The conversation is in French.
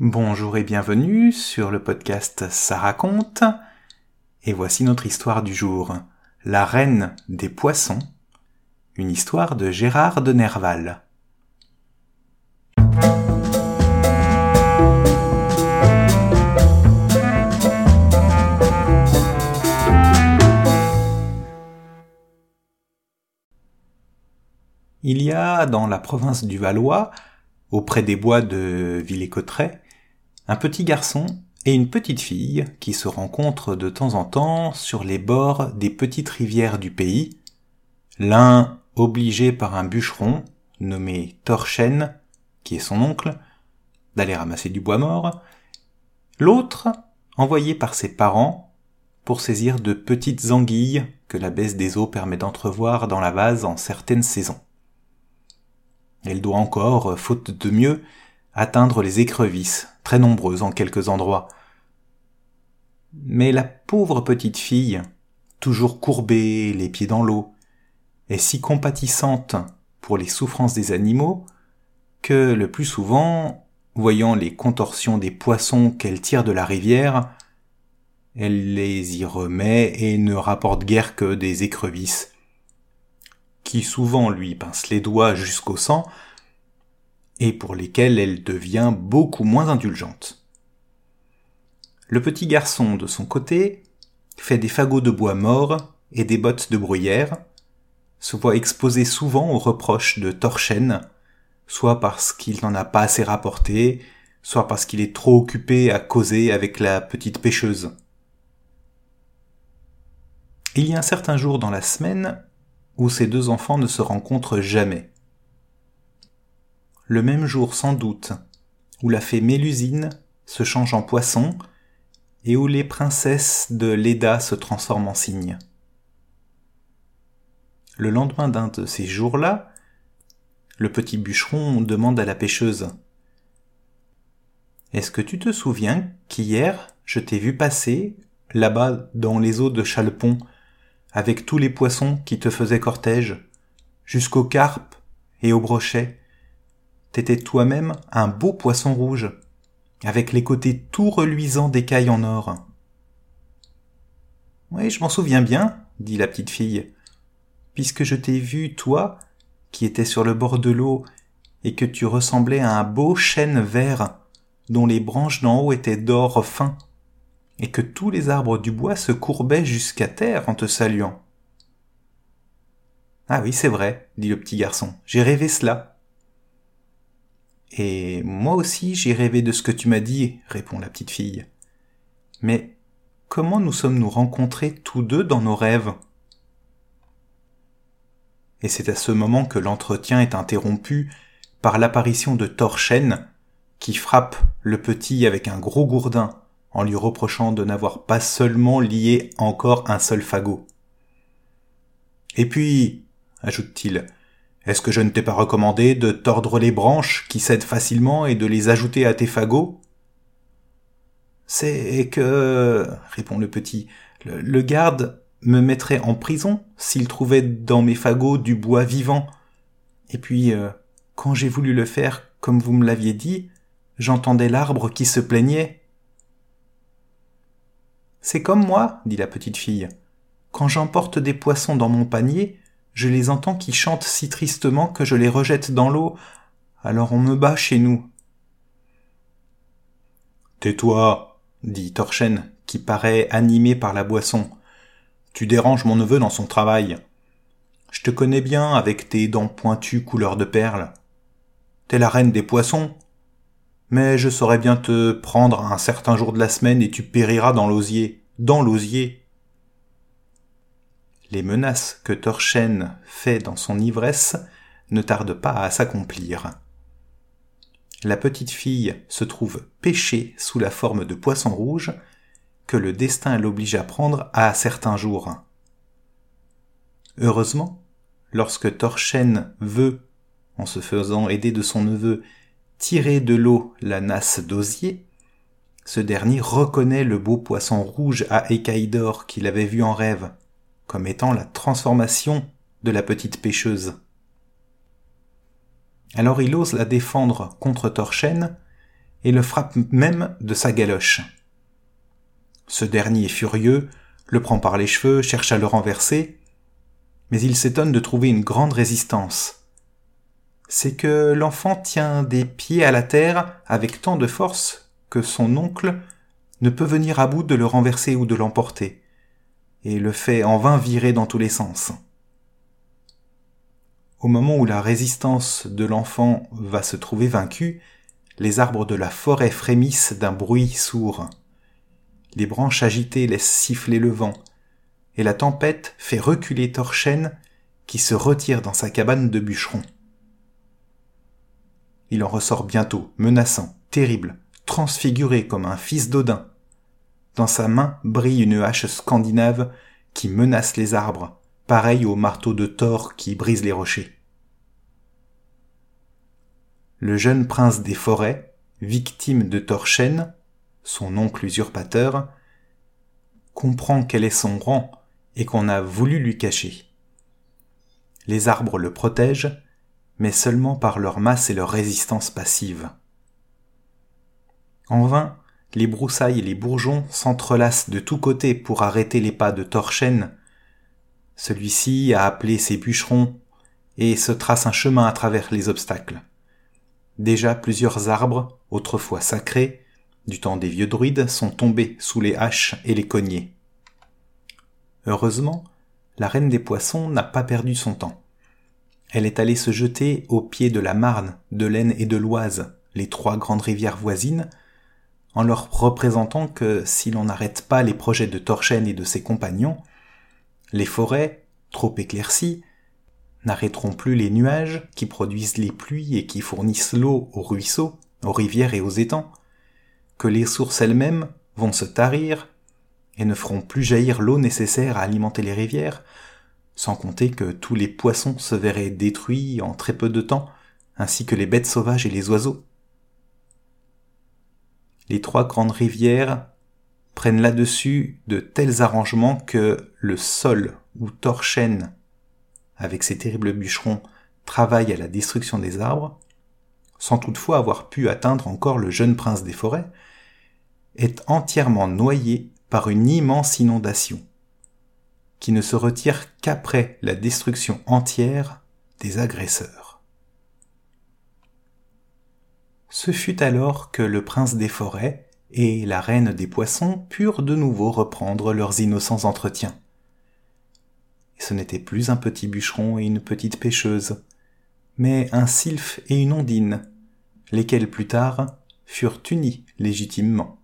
Bonjour et bienvenue sur le podcast Ça raconte. Et voici notre histoire du jour. La reine des poissons. Une histoire de Gérard de Nerval. Il y a dans la province du Valois, auprès des bois de Villers-Cotterêts, un petit garçon et une petite fille qui se rencontrent de temps en temps sur les bords des petites rivières du pays, l'un obligé par un bûcheron nommé Torchen, qui est son oncle, d'aller ramasser du bois mort, l'autre envoyé par ses parents pour saisir de petites anguilles que la baisse des eaux permet d'entrevoir dans la vase en certaines saisons. Elle doit encore, faute de mieux, atteindre les écrevisses, très nombreuses en quelques endroits. Mais la pauvre petite fille, toujours courbée, les pieds dans l'eau, est si compatissante pour les souffrances des animaux que le plus souvent, voyant les contorsions des poissons qu'elle tire de la rivière, elle les y remet et ne rapporte guère que des écrevisses, qui souvent lui pincent les doigts jusqu'au sang, et pour lesquelles elle devient beaucoup moins indulgente. Le petit garçon, de son côté, fait des fagots de bois mort et des bottes de bruyère, se voit exposé souvent aux reproches de Torchen, soit parce qu'il n'en a pas assez rapporté, soit parce qu'il est trop occupé à causer avec la petite pêcheuse. Il y a un certain jour dans la semaine où ces deux enfants ne se rencontrent jamais le même jour sans doute, où la fée Mélusine se change en poisson, et où les princesses de Leda se transforment en cygne. Le lendemain d'un de ces jours-là, le petit bûcheron demande à la pêcheuse Est-ce que tu te souviens qu'hier je t'ai vu passer, là-bas dans les eaux de Chalpon, avec tous les poissons qui te faisaient cortège, jusqu'aux carpes et aux brochets, t'étais toi-même un beau poisson rouge, avec les côtés tout reluisants d'écailles en or. Oui, je m'en souviens bien, dit la petite fille, puisque je t'ai vu, toi, qui étais sur le bord de l'eau, et que tu ressemblais à un beau chêne vert, dont les branches d'en haut étaient d'or fin, et que tous les arbres du bois se courbaient jusqu'à terre en te saluant. Ah oui, c'est vrai, dit le petit garçon, j'ai rêvé cela. Et moi aussi j'ai rêvé de ce que tu m'as dit, répond la petite fille. Mais comment nous sommes-nous rencontrés tous deux dans nos rêves? Et c'est à ce moment que l'entretien est interrompu par l'apparition de Torchen, qui frappe le petit avec un gros gourdin, en lui reprochant de n'avoir pas seulement lié encore un seul fagot. Et puis, ajoute-t-il, est-ce que je ne t'ai pas recommandé de tordre les branches qui cèdent facilement et de les ajouter à tes fagots? C'est que, répond le petit, le, garde me mettrait en prison s'il trouvait dans mes fagots du bois vivant. Et puis, euh, quand j'ai voulu le faire comme vous me l'aviez dit, j'entendais l'arbre qui se plaignait. C'est comme moi, dit la petite fille. Quand j'emporte des poissons dans mon panier, je les entends qui chantent si tristement que je les rejette dans l'eau, alors on me bat chez nous. Tais-toi, dit Torchen, qui paraît animé par la boisson. Tu déranges mon neveu dans son travail. Je te connais bien avec tes dents pointues couleur de perles. T'es la reine des poissons. Mais je saurais bien te prendre un certain jour de la semaine et tu périras dans l'osier. Dans l'osier les menaces que Torchen fait dans son ivresse ne tardent pas à s'accomplir. La petite fille se trouve pêchée sous la forme de poisson rouge que le destin l'oblige à prendre à certains jours. Heureusement, lorsque Torchen veut, en se faisant aider de son neveu, tirer de l'eau la nasse d'osier, ce dernier reconnaît le beau poisson rouge à écailles d'or qu'il avait vu en rêve comme étant la transformation de la petite pêcheuse. Alors il ose la défendre contre Torchen, et le frappe même de sa galoche. Ce dernier est furieux, le prend par les cheveux, cherche à le renverser, mais il s'étonne de trouver une grande résistance. C'est que l'enfant tient des pieds à la terre avec tant de force que son oncle ne peut venir à bout de le renverser ou de l'emporter, et le fait en vain virer dans tous les sens. Au moment où la résistance de l'enfant va se trouver vaincue, les arbres de la forêt frémissent d'un bruit sourd. Les branches agitées laissent siffler le vent, et la tempête fait reculer Torchen qui se retire dans sa cabane de bûcheron. Il en ressort bientôt, menaçant, terrible, transfiguré comme un fils d'Odin. Dans sa main brille une hache scandinave qui menace les arbres, pareil au marteau de Thor qui brise les rochers. Le jeune prince des forêts, victime de Torchen, son oncle usurpateur, comprend quel est son rang et qu'on a voulu lui cacher. Les arbres le protègent, mais seulement par leur masse et leur résistance passive. En vain, les broussailles et les bourgeons s'entrelacent de tous côtés pour arrêter les pas de Torchen. Celui-ci a appelé ses bûcherons et se trace un chemin à travers les obstacles. Déjà plusieurs arbres, autrefois sacrés, du temps des vieux druides, sont tombés sous les haches et les cognets. Heureusement, la reine des poissons n'a pas perdu son temps. Elle est allée se jeter au pied de la Marne, de l'Aisne et de l'Oise, les trois grandes rivières voisines, en leur représentant que si l'on n'arrête pas les projets de Torchen et de ses compagnons, les forêts, trop éclaircies, n'arrêteront plus les nuages qui produisent les pluies et qui fournissent l'eau aux ruisseaux, aux rivières et aux étangs, que les sources elles-mêmes vont se tarir et ne feront plus jaillir l'eau nécessaire à alimenter les rivières, sans compter que tous les poissons se verraient détruits en très peu de temps, ainsi que les bêtes sauvages et les oiseaux les trois grandes rivières prennent là-dessus de tels arrangements que le sol où Torchen, avec ses terribles bûcherons, travaille à la destruction des arbres, sans toutefois avoir pu atteindre encore le jeune prince des forêts, est entièrement noyé par une immense inondation, qui ne se retire qu'après la destruction entière des agresseurs. Ce fut alors que le prince des forêts et la reine des poissons purent de nouveau reprendre leurs innocents entretiens. Et ce n'était plus un petit bûcheron et une petite pêcheuse, mais un sylphe et une ondine, lesquels plus tard furent unis légitimement.